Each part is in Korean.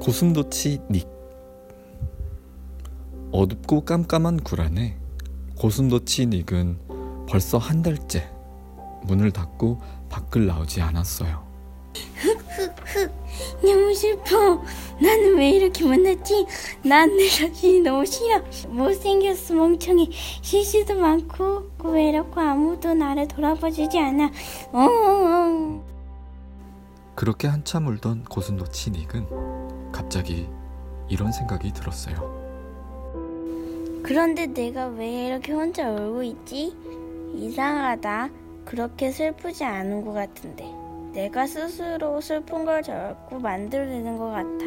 고슴도치 닉 어둡고 깜깜한 굴 안에 고슴도치 닉은 벌써 한 달째 문을 닫고 밖을 나오지 않았어요. 흑흑흑. 너무 슬퍼. 나는 왜 이렇게 만났지? 난 내 자신이 너무 싫어. 못생겼어 멍청이 실수도 많고 그 외롭고 아무도 나를 돌아봐주지 않아. 어 그렇게 한참 울던 고슴도치 닉은 갑자기 이런 생각이 들었어요. 그런데 내가 왜 이렇게 혼자 울고 있지 이상하다 그렇게 슬프지 않은 것 같은데 내가 스스로 슬픈 걸 자꾸 만들어내는 것 같아.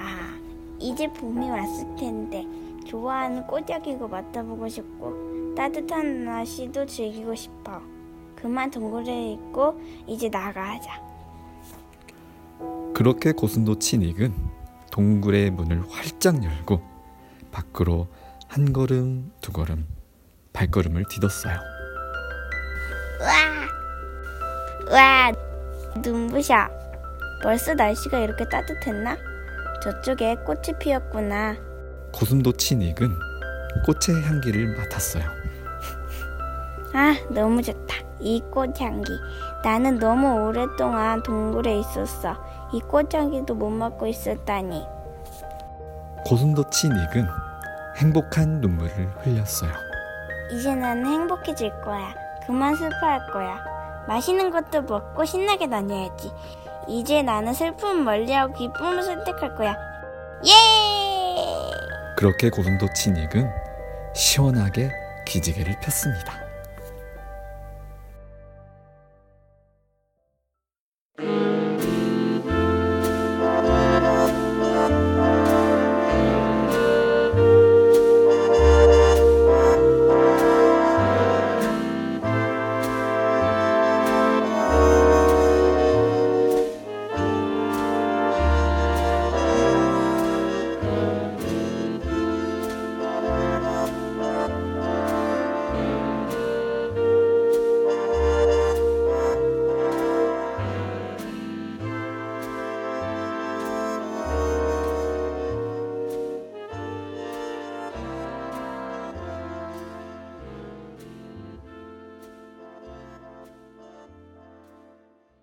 아, 이제 봄이 왔을 텐데 좋아하는 꽃향기고 맡아보고 싶고 따뜻한 날씨도 즐기고 싶어. 그만 동굴에 있고 이제 나가자. 그렇게 고슴도치 닉은 동굴의 문을 활짝 열고 밖으로 한 걸음 두 걸음 발걸음을 디뎠어요. 와, 와, 눈부셔. 벌써 날씨가 이렇게 따뜻했나? 저쪽에 꽃이 피었구나. 고슴도치 닉은 꽃의 향기를 맡았어요. 아, 너무 좋다. 이 꽃향기. 나는 너무 오랫동안 동굴에 있었어. 이 꽃향기도 못 맡고 있었다니. 고슴도치 닉은 행복한 눈물을 흘렸어요. 이제 나는 행복해질 거야. 그만 슬퍼할 거야. 맛있는 것도 먹고 신나게 다녀야지. 이제 나는 슬픔을 멀리하고 기쁨을 선택할 거야. 예! 그렇게 고슴도치 닉은 시원하게 기지개를 폈습니다.